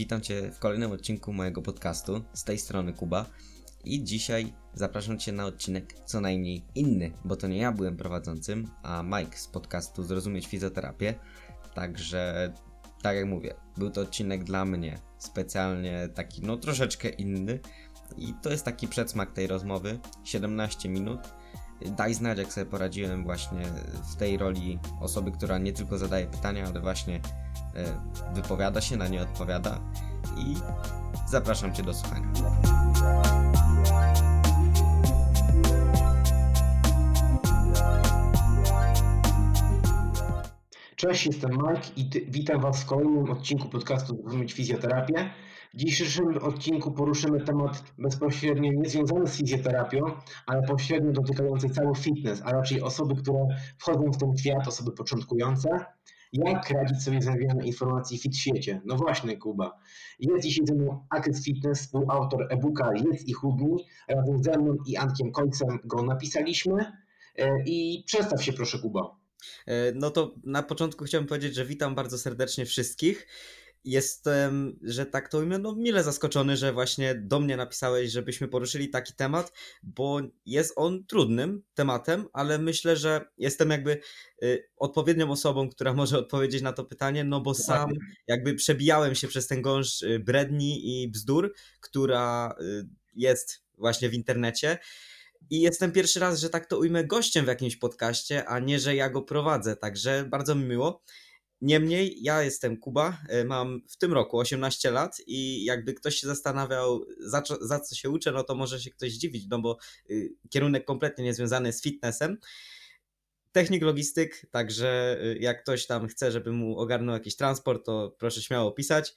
Witam Cię w kolejnym odcinku mojego podcastu. Z tej strony Kuba. I dzisiaj zapraszam Cię na odcinek co najmniej inny, bo to nie ja byłem prowadzącym, a Mike z podcastu Zrozumieć Fizjoterapię. Także, tak jak mówię, był to odcinek dla mnie specjalnie taki, no troszeczkę inny. I to jest taki przedsmak tej rozmowy. 17 minut. Daj znać, jak sobie poradziłem właśnie w tej roli osoby, która nie tylko zadaje pytania, ale właśnie e, wypowiada się, na nie odpowiada. I zapraszam Cię do słuchania. Cześć, jestem Mike i witam Was w kolejnym odcinku podcastu Zrozumieć Fizjoterapię. W dzisiejszym odcinku poruszymy temat bezpośrednio niezwiązany z fizjoterapią, ale pośrednio dotykający cały fitness, a raczej osoby, które wchodzą w ten świat, osoby początkujące. Jak radzić sobie z nawijaną informacji w świecie? No właśnie, Kuba. Jest dzisiaj ze mną Akys Fitness, współautor e-booka Jedz i chudnij. Razem ze mną i Antkiem Końcem go napisaliśmy. E, I przedstaw się proszę, Kuba. E, no to na początku chciałbym powiedzieć, że witam bardzo serdecznie wszystkich. Jestem, że tak to ujmę, no mile zaskoczony, że właśnie do mnie napisałeś, żebyśmy poruszyli taki temat, bo jest on trudnym tematem, ale myślę, że jestem jakby y, odpowiednią osobą, która może odpowiedzieć na to pytanie, no bo sam jakby przebijałem się przez ten gąszcz y, bredni i bzdur, która y, jest właśnie w internecie. I jestem pierwszy raz, że tak to ujmę, gościem w jakimś podcaście, a nie, że ja go prowadzę. Także bardzo mi miło. Niemniej ja jestem Kuba, e, mam w tym roku 18 lat i jakby ktoś się zastanawiał, za, za co się uczę, no to może się ktoś zdziwić, no bo y, kierunek kompletnie niezwiązany z fitnessem. Technik logistyk, także y, jak ktoś tam chce, żeby mu ogarnął jakiś transport, to proszę śmiało pisać.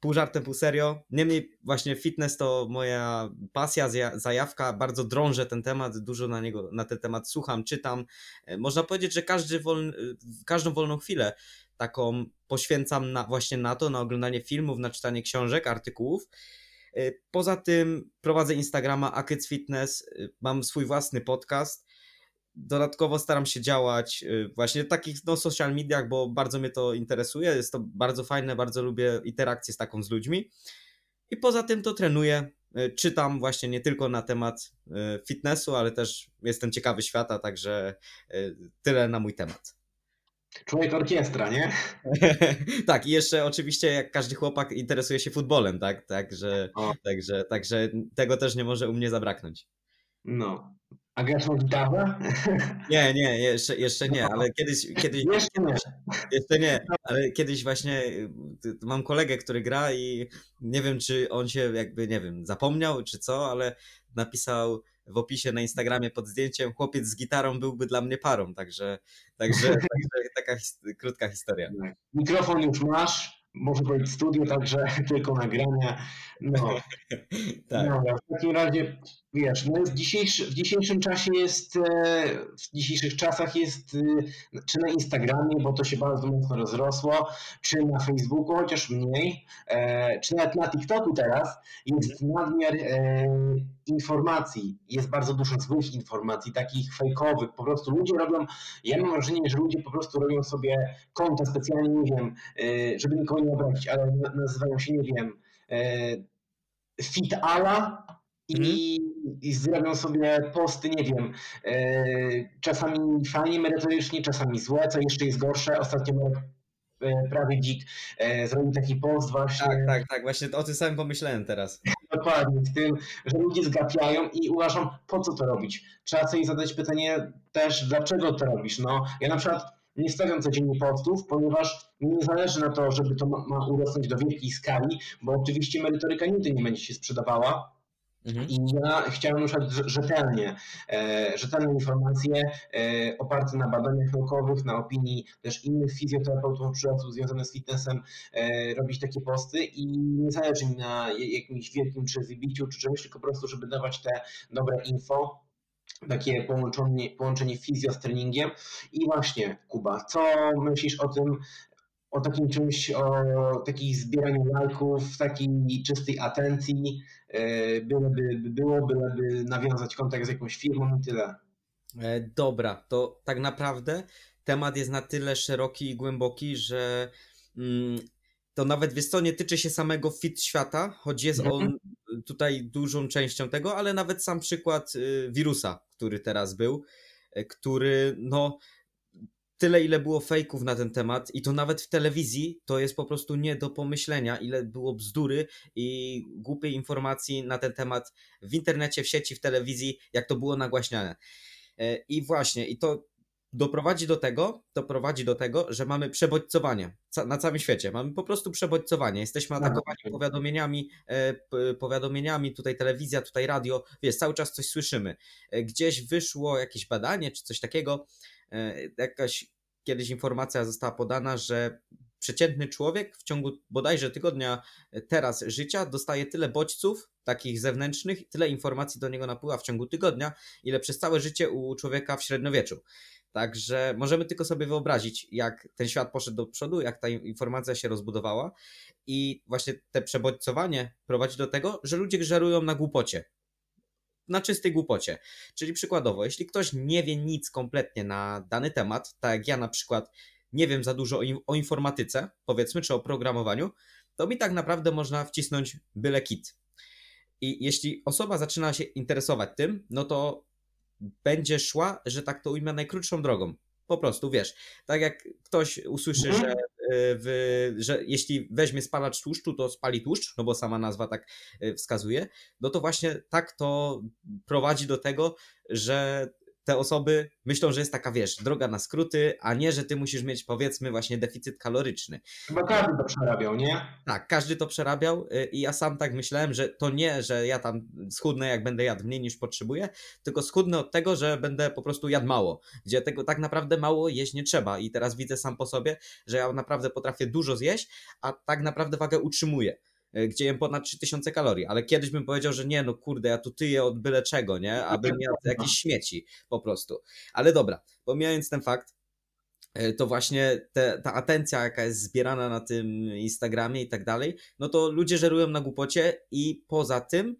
Pół żartem, pół serio. Niemniej właśnie fitness to moja pasja, zajawka, bardzo drążę ten temat, dużo na niego, na ten temat słucham, czytam. E, można powiedzieć, że każdy wolny, każdą wolną chwilę taką poświęcam na, właśnie na to, na oglądanie filmów, na czytanie książek, artykułów. E, poza tym prowadzę Instagrama Akyc Fitness, e, mam swój własny podcast, Dodatkowo staram się działać y, właśnie w takich no, social mediach, bo bardzo mnie to interesuje. Jest to bardzo fajne, bardzo lubię interakcję z taką z ludźmi. I poza tym to trenuję. Y, czytam właśnie nie tylko na temat y, fitnessu, ale też jestem ciekawy świata, także tyle na mój temat. Człowiek orkiestra, nie? tak, i jeszcze oczywiście jak każdy chłopak interesuje się futbolem, tak? Także, także, także tego też nie może u mnie zabraknąć. No, a grasz na gitarze? Nie, nie, jeszcze, jeszcze nie, ale kiedyś, kiedyś... Jeszcze nie. Jeszcze nie, ale kiedyś właśnie y, mam kolegę, który gra i nie wiem, czy on się jakby, nie wiem, zapomniał, czy co, ale napisał w opisie na Instagramie pod zdjęciem chłopiec z gitarą byłby dla mnie parą, także, także, także taka his krótka historia. Mikrofon już masz, może być studio, także tylko nagrania. No. tak. no, w takim razie, wiesz, no jest dzisiejszy, w dzisiejszym czasie jest, e, w dzisiejszych czasach jest, e, czy na Instagramie, bo to się bardzo mocno rozrosło, czy na Facebooku, chociaż mniej, e, czy nawet na TikToku teraz jest nadmiar informacji, jest bardzo dużo złych informacji, takich fejkowych, po prostu ludzie robią, ja mam wrażenie, że ludzie po prostu robią sobie konta specjalnie, nie wiem, żeby nikogo nie obrazić, ale nazywają się, nie wiem, Fit Ala i, mhm. I zrobią sobie posty, nie wiem, czasami fajnie merytorycznie, czasami złe, co jeszcze jest gorsze. Ostatnio prawie dzik zrobił taki post właśnie. Tak, tak, tak, właśnie o tym samym pomyślałem teraz. Dokładnie, w tym, że ludzie zgapiają i uważam, po co to robić. Trzeba sobie zadać pytanie też, dlaczego to robisz. No, ja na przykład nie stawiam codziennie postów, ponieważ nie zależy na to, żeby to ma, ma urosnąć do wielkiej skali, bo oczywiście merytoryka nigdy nie będzie się sprzedawała, mhm. I ja chciałem przykład rzetelnie, e, rzetelne informacje e, oparte na badaniach naukowych, na opinii też innych fizjoterapeutów, przyjaciół związanych z fitnessem, e, robić takie posty i nie zależy mi na jakimś wielkim czy czy czegoś, tylko po prostu, żeby dawać te dobre info, takie połączenie, połączenie fizjo z treningiem. I właśnie, Kuba, co myślisz o tym, o takim czymś, o takim zbieraniu lajków, takiej czystej atencji, e, byleby było, byleby nawiązać kontakt z jakąś firmą i tyle. E, dobra, to tak naprawdę temat jest na tyle szeroki i głęboki, że mm, to nawet wiesz co, nie tyczy się samego fit świata, choć jest on mhm. tutaj dużą częścią tego, ale nawet sam przykład y, wirusa, który teraz był, y, który no tyle, ile było fejków na ten temat, i to nawet w telewizji, to jest po prostu nie do pomyślenia, ile było bzdury i głupiej informacji na ten temat w internecie, w sieci, w telewizji, jak to było nagłaśniane. E, I właśnie, i to doprowadzi do tego, to prowadzi do tego, że mamy przebodźcowanie na całym świecie. Mamy po prostu przebodźcowanie. Jesteśmy tak. atakowani powiadomieniami, e, powiadomieniami, tutaj telewizja, tutaj radio, wiesz, cały czas coś słyszymy. E, gdzieś wyszło jakieś badanie czy coś takiego, jakaś kiedyś informacja została podana, że przeciętny człowiek w ciągu bodajże tygodnia e, teraz życia dostaje tyle bodźców, takich zewnętrznych, tyle informacji do niego napływa w ciągu tygodnia, ile przez całe życie u człowieka w średniowieczu. Także możemy tylko sobie wyobrazić, jak ten świat poszedł do przodu, jak ta informacja się rozbudowała i właśnie te przebodźcowanie prowadzi do tego, że ludzie żerują na głupocie na czystej głupocie. Czyli przykładowo, jeśli ktoś nie wie nic kompletnie na dany temat, tak jak ja na przykład nie wiem za dużo o, o informatyce, powiedzmy, czy o programowaniu, to mi tak naprawdę można wcisnąć byle kit. I jeśli osoba zaczyna się interesować tym, no to będzie szła, że tak to ujmę, najkrótszą drogą. Po prostu, wiesz, tak jak ktoś usłyszy, mhm. że, w, że jeśli weźmie spalacz tłuszczu, to spali tłuszcz, no bo sama nazwa tak e, wskazuje, no to właśnie tak to prowadzi do tego, że te osoby myślą, że jest taka, wiesz, droga na skróty, a nie, że ty musisz mieć, powiedzmy, właśnie deficyt kaloryczny. Chyba każdy to przerabiał, nie? Tak, każdy to przerabiał y, i ja sam tak myślałem, że to nie, że ja tam schudnę, jak będę jadł mniej niż potrzebuję, tylko schudnę od tego, że będę po prostu jadł mało, gdzie tego tak naprawdę mało jeść nie trzeba i teraz widzę sam po sobie, że ja naprawdę potrafię dużo zjeść, a tak naprawdę wagę utrzymuję. E, gdzie jem ponad 3000 kalorii, ale kiedyś bym powiedział, że nie, no kurde, ja tu tyję od byle czego, nie, abym miał jakieś śmieci po prostu. Ale dobra, pomijając ten fakt, e, to właśnie te, ta atencja, jaka jest zbierana na tym Instagramie i tak dalej, no to ludzie żerują na głupocie i poza tym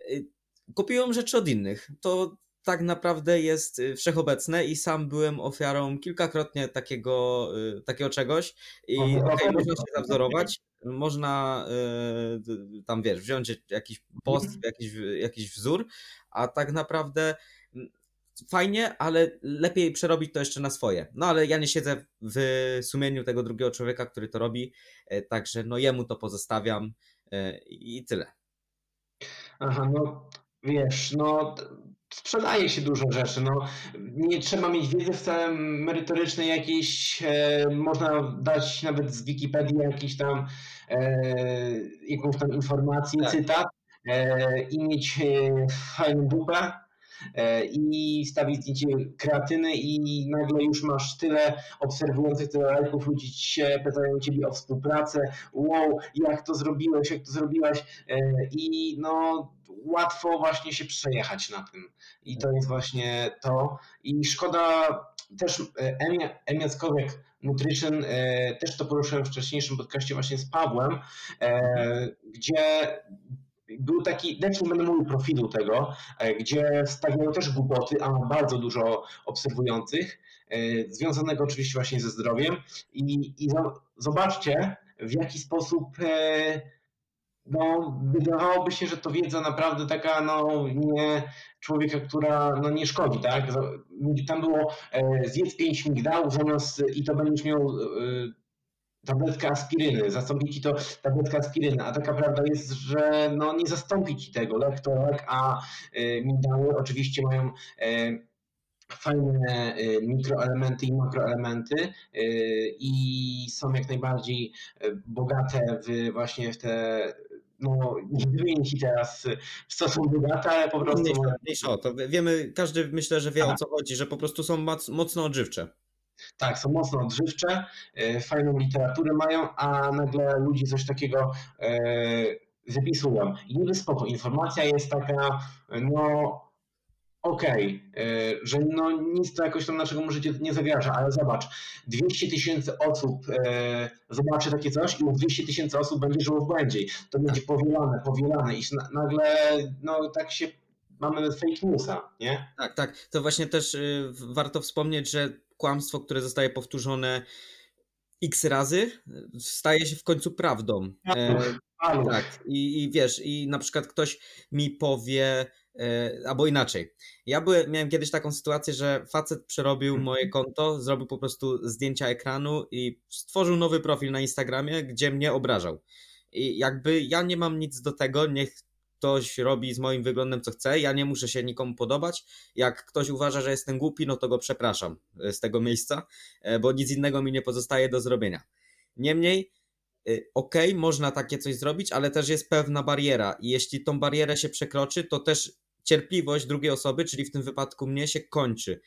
e, kopiują rzeczy od innych. To tak naprawdę jest wszechobecne i sam byłem ofiarą kilkakrotnie takiego, takiego czegoś i okay, można się zawzorować, można y, tam wiesz, wziąć jakiś post, mhm. jakiś, jakiś wzór, a tak naprawdę mm, fajnie, ale lepiej przerobić to jeszcze na swoje. No ale ja nie siedzę w sumieniu tego drugiego człowieka, który to robi, e, także no jemu to pozostawiam e, i tyle. Aha, no wiesz, no sprzedaje się dużo rzeczy. No, nie trzeba mieć wiedzy wcale merytorycznej jakiejś, e, można dać nawet z Wikipedii jakiś tam e, jakąś tam informację, tak. cytat e, i mieć e, fajną dupę i stawić zdjęcie kreatyny i nagle już masz tyle obserwujących, tyle lajków, ludzie się pytają ciebie o współpracę, wow, jak to zrobiłeś, jak to zrobiłaś e, i no łatwo właśnie się przejechać na tym. I to jest właśnie to. I szkoda też e, Emia Jackowek Nutrition, e, też to poruszyłem w wcześniejszym podcaście właśnie z Pawłem, e, gdzie był taki, nie będę mówił profilu tego, gdzie stawiają też głupoty, a bardzo dużo obserwujących, związanego oczywiście właśnie ze zdrowiem i, i zobaczcie w jaki sposób no, wydawałoby się, że to wiedza naprawdę taka, no, nie człowieka, która no, nie szkodzi, tak? Tam było e, zjedz pięć migdałów zamiast i to będziesz miał e, tabletkę aspiryny, zastąpi ci to tabletka aspiryny, a taka prawda jest, że no, nie zastąpi ci tego lek to lek, a e, migdały oczywiście mają e, fajne e, mikroelementy i makroelementy e, i są jak najbardziej e, bogate w właśnie w te no, nie wymienię ci teraz w co są bogate, ale po prostu... Mniejsza, mniejsza o to. Wiemy, każdy myślę, że wie o co chodzi, że po prostu są mocno odżywcze. Tak, są mocno odżywcze, fajną literaturę mają, a nagle ludzie coś takiego wypisują. I niby spoko, informacja jest taka, no okej, okay, e, że no nic to jakoś tam naszego życiu nie zagraża, ale zobacz, 200 tysięcy osób e, zobaczy takie coś i 200 tysięcy osób będzie żyło w błędzie. To będzie powielane, powielane i nagle no tak się mamy fake newsa, nie? Tak, tak. To właśnie też y, warto wspomnieć, że kłamstwo, które zostaje powtórzone x razy staje się w końcu prawdą. E, tak, i, i wiesz, i na przykład ktoś mi powie, e, albo inaczej. Ja byłem, miałem kiedyś taką sytuację, że facet przerobił mhm. moje konto, zrobił po prostu zdjęcia ekranu i stworzył nowy profil na Instagramie, gdzie mnie obrażał. I jakby ja nie mam nic do tego, niech ktoś robi z moim wyglądem co chce, ja nie muszę się nikomu podobać. Jak ktoś uważa, że jestem głupi, no to go przepraszam e, z tego miejsca, e, bo nic innego mi nie pozostaje do zrobienia. Niemniej, e, okay, można takie coś zrobić, ale też jest pewna bariera i jeśli tą barierę się przekroczy, to też cierpliwość drugiej osoby, czyli w tym wypadku mnie, się kończy.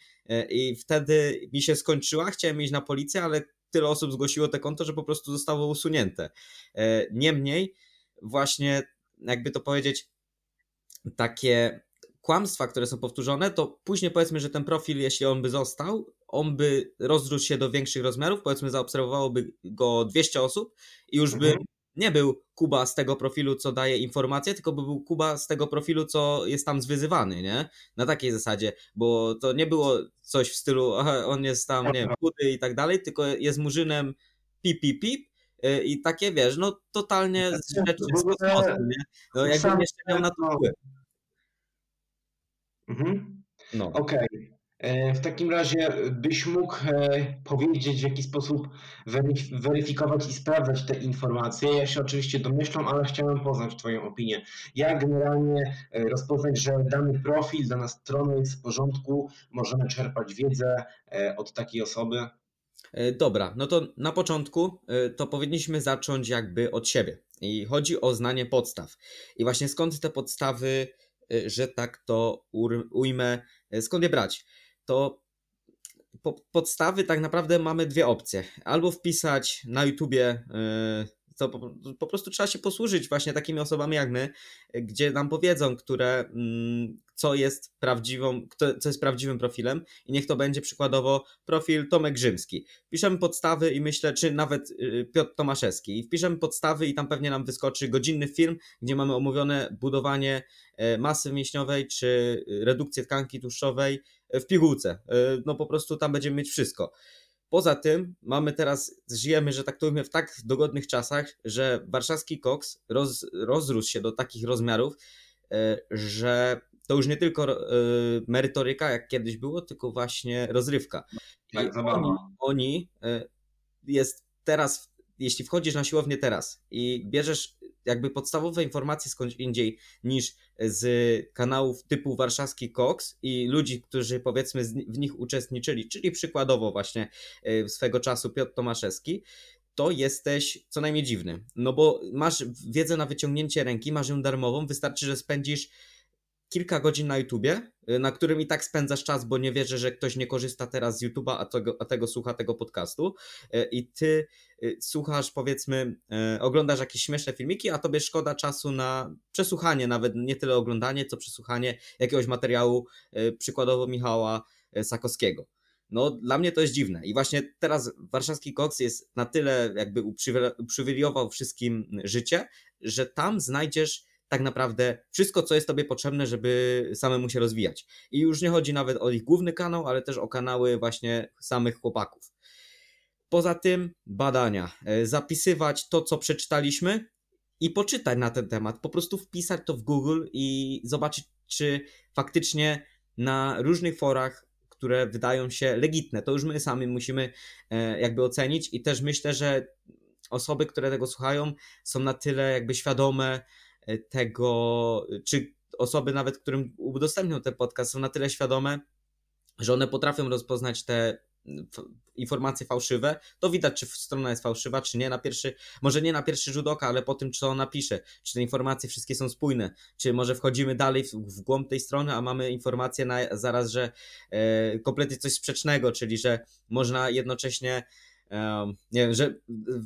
I wtedy mi się skończyła, chciałem iść na policję, ale tyle osób zgłosiło te konto, że po prostu zostało usunięte. Niemniej, właśnie jakby to powiedzieć, takie kłamstwa, które są powtórzone, to później powiedzmy, że ten profil, jeśli on by został, on by rozrósł się do większych rozmiarów, powiedzmy zaobserwowałoby go 200 osób i już by mhm. nie był Kuba z tego profilu, co daje informacje, tylko by był Kuba z tego profilu, co jest tam zwyzywany, nie? Na takiej zasadzie, bo to nie było coś w stylu, aha, on jest tam, nie wiem, chudy i tak dalej, tylko jest murzynem pip, pip, pip I takie wiesz, no totalnie z rzeczy z kosmosu, nie? No jakby jeszcze miał na to wpływ. Mhm. No. Okej. Okay. E, w takim razie byś mógł e, powiedzieć, w jaki sposób weryfikować i sprawdzać te informacje. Ja się oczywiście domyślam, ale chciałem poznać Twoją opinię. Jak generalnie e, rozpoznać, że dany profil, dana strona jest w porządku, możemy czerpać wiedzę od takiej osoby? E, dobra, no to na początku e, to powinniśmy zacząć jakby od siebie. I chodzi o znanie podstaw. I właśnie skąd te podstawy, e, że tak to ujmę, skąd je brać? To podstawy tak naprawdę mamy dwie opcje. Albo wpisać na YouTubie to po, po, prostu trzeba się posłużyć właśnie takimi osobami jak my, gdzie nam powiedzą, które, mm, co jest prawdziwą, co jest prawdziwym profilem i niech to będzie przykładowo profil Tomek Rzymski. Piszemy podstawy i myślę, czy nawet y, Piotr Tomaszewski i wpiszemy podstawy i tam pewnie nam wyskoczy godzinny film, gdzie mamy omówione budowanie e, masy mięśniowej czy redukcję tkanki tłuszczowej w pigułce. E, no po prostu tam będziemy mieć wszystko. Poza tym mamy teraz, żyjemy, że tak to mówię, w tak dogodnych czasach, że warszawski koks roz, rozrósł się do takich rozmiarów, e, że to już nie tylko e, merytoryka, jak kiedyś było, tylko właśnie rozrywka. Tak, I oni, oni e, jest teraz, jeśli wchodzisz na siłownię teraz i bierzesz jakby podstawowe informacje skądś indziej niż z kanałów typu Warszawski Cox i ludzi, którzy powiedzmy w nich uczestniczyli, czyli przykładowo właśnie e, swego czasu Piotr Tomaszewski, to jesteś co najmniej dziwny. No bo masz wiedzę na wyciągnięcie ręki, masz ją darmową, wystarczy, że spędzisz kilka godzin na YouTubie, y, na którym i tak spędzasz czas, bo nie wierzę, że ktoś nie korzysta teraz z YouTube'a, a tego, a tego słucha tego podcastu y, i ty y, słuchasz, powiedzmy, oglądasz jakieś śmieszne filmiki, a tobie szkoda czasu na przesłuchanie, nawet nie tyle oglądanie, co przesłuchanie jakiegoś materiału, przykładowo Michała Sakowskiego. No, dla mnie to jest dziwne. I właśnie teraz warszawski koks jest na tyle jakby uprzywilejował wszystkim życie, że tam znajdziesz tak naprawdę wszystko, co jest Tobie potrzebne, żeby samemu się rozwijać. I już nie chodzi nawet o ich główny kanał, ale też o kanały właśnie samych chłopaków. Poza tym badania, e, zapisywać to, co przeczytaliśmy i poczytać na ten temat, po prostu wpisać to w Google i zobaczyć, czy faktycznie na różnych forach, które wydają się legitne, to już my sami musimy e, jakby ocenić i też myślę, że osoby, które tego słuchają, są na tyle jakby świadome, tego, czy osoby nawet, którym udostępnią ten podcast są na tyle świadome, że one potrafią rozpoznać te informacje fałszywe, to widać, czy strona jest fałszywa, czy nie na pierwszy, może nie na pierwszy rzut oka, ale po tym, co ona pisze, czy te informacje wszystkie są spójne, czy może wchodzimy dalej w, w głąb tej strony, a mamy informację na, zaraz, że e, kompletnie coś sprzecznego, czyli że można jednocześnie nie wiem, że w,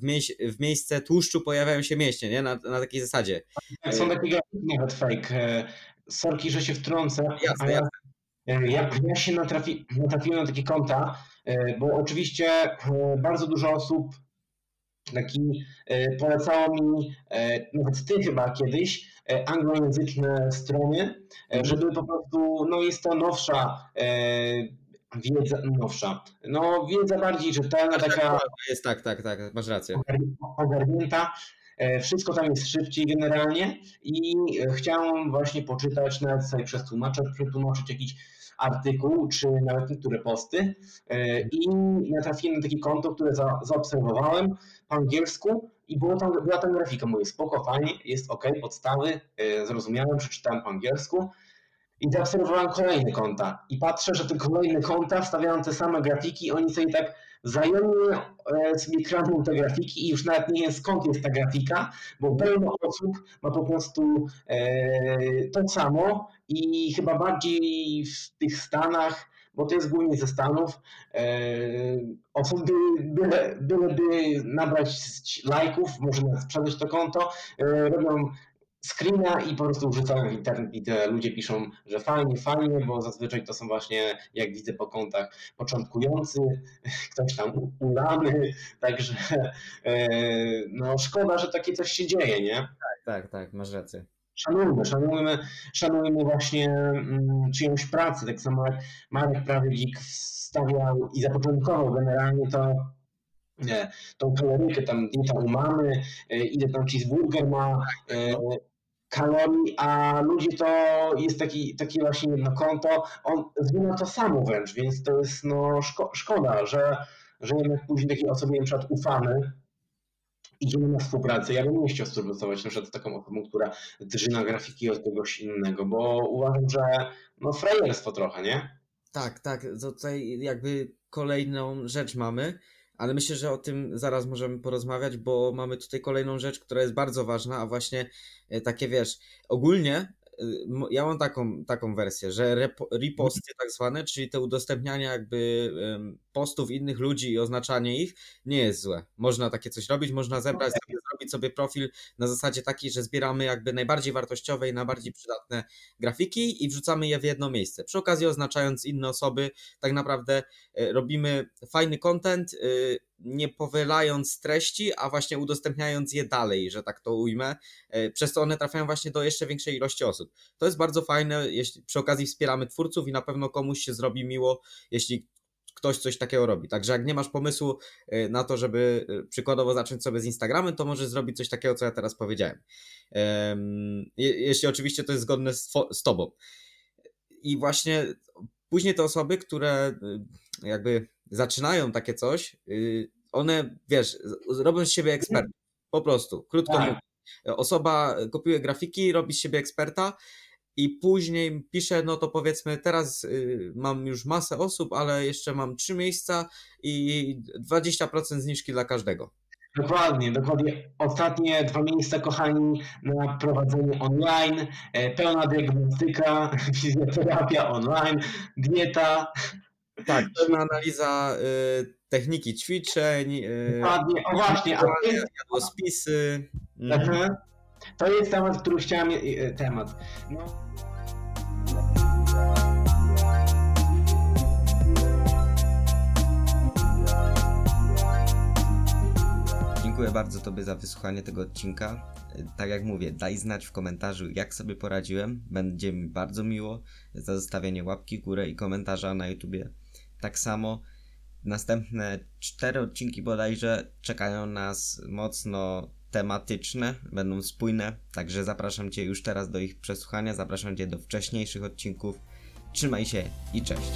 w miejsce tłuszczu pojawiają się mięśnie, nie? Na, na takiej zasadzie. Są takie grafiki nawet fake. E, sorki, że się wtrącę. Jasne, ja, jasne. Ja, ja się natrafi, natrafiłem na takie konta, e, bo oczywiście e, bardzo dużo osób taki polecało mi, nawet ty chyba kiedyś, anglojęzyczne strony, żeby po prostu, no jest to nowsza wiedza nowsza. No, wiedza bardziej czytelna, taka. Jest tak, tak, tak, masz rację. Ogarnięta. E, wszystko tam jest szybciej generalnie i e, chciałem właśnie poczytać, nawet sobie przez tłumacza przetłumaczyć jakiś artykuł, czy nawet niektóre posty e, i natrafiłem na takie konto, które za, zaobserwowałem po angielsku i było tam, była tam grafika, mówię spoko, fajnie, jest ok, podstawy, zrozumiałem, przeczytałem po angielsku i zaobserwowałem kolejne konta. I patrzę, że te kolejne konta wstawiają te same grafiki, oni sobie tak wzajemnie e, sobie kradną te grafiki i już nawet nie wiem skąd jest ta grafika, bo pełno osób ma po prostu e, to samo i chyba bardziej w tych Stanach, bo to jest głównie ze Stanów, e, osoby byle, byleby nabrać lajków, może sprzedać to konto, robią screena i po prostu wrzucają w internet i te ludzie piszą, że fajnie, fajnie, bo zazwyczaj to są właśnie, jak widzę po kontach, początkujący, ktoś tam ulany, także e, no szkoda, że takie coś się dzieje, nie? Tak, tak, tak, masz rację. Szanujmy, szanujmy, szanujmy właśnie mm, czyjąś pracę, tak samo jak Marek Prawnik stawiał i zapoczątkował generalnie to nie, tą kalorykę, tam dieta u mamy, e, ile tam cheeseburger ma, e, kalorii, a ludzi to jest taki, takie właśnie jedno konto, on zmienia to samo wręcz, więc to jest no szko szkoda, że, że jednak później takiej osobie na przykład ufamy, idziemy na współpracę. Ja bym nie chciał współpracować na przykład z taką osobą, która drży na grafiki od kogoś innego, bo uważam, że no frajerstwo trochę, nie? Tak, tak. Tutaj jakby kolejną rzecz mamy, ale myślę, że o tym zaraz możemy porozmawiać, bo mamy tutaj kolejną rzecz, która jest bardzo ważna, a właśnie e, takie wiesz, ogólnie ja mam taką, taką wersję, że reposty tak zwane, czyli te udostępniania jakby postów innych ludzi i oznaczanie ich nie jest złe. Można takie coś robić, można zebrać sobie, zrobić sobie profil na zasadzie takiej, że zbieramy jakby najbardziej wartościowe i najbardziej przydatne grafiki i wrzucamy je w jedno miejsce. Przy okazji oznaczając inne osoby, tak naprawdę e, robimy fajny content, y, nie powylając treści, a właśnie udostępniając je dalej, że tak to ujmę, e, przez to one trafiają właśnie do jeszcze większej ilości osób. To jest bardzo fajne, jeśli przy okazji wspieramy twórców i na pewno komuś się zrobi miło, jeśli ktoś coś takiego robi. Także jak nie masz pomysłu e, na to, żeby e, przykładowo zacząć sobie z Instagramem, to możesz zrobić coś takiego, co ja teraz powiedziałem. Jeśli oczywiście to jest zgodne z, z tobą. I właśnie później te osoby, które jakby zaczynają takie coś, y, one, wiesz, robią z siebie eksperta. Po prostu, krótko tak. mówiąc. Osoba kopiuje grafiki, robi z siebie eksperta i później pisze, no to powiedzmy, teraz y, mam już masę osób, ale jeszcze mam trzy miejsca i 20% zniżki dla każdego. Dokładnie, dokładnie. Ostatnie dwa miejsca, kochani, na prowadzenie online, e, pełna diagnostyka, fizjoterapia online, dieta, tak, pewna analiza y, techniki ćwiczeń. Y, Dokładnie, o właśnie, jadłospisy. Mhm. To jest temat, który chciałem, y, temat. No. Dziękuję bardzo Tobie za wysłuchanie tego odcinka. Tak jak mówię, daj znać w komentarzu, jak sobie poradziłem. Będzie mi bardzo miło za zostawienie łapki górę i komentarza na YouTubie tak samo następne cztery odcinki bodajże czekają nas mocno tematyczne, będą spójne, także zapraszam Cię już teraz do ich przesłuchania, zapraszam Cię do wcześniejszych odcinków. Trzymaj się i cześć.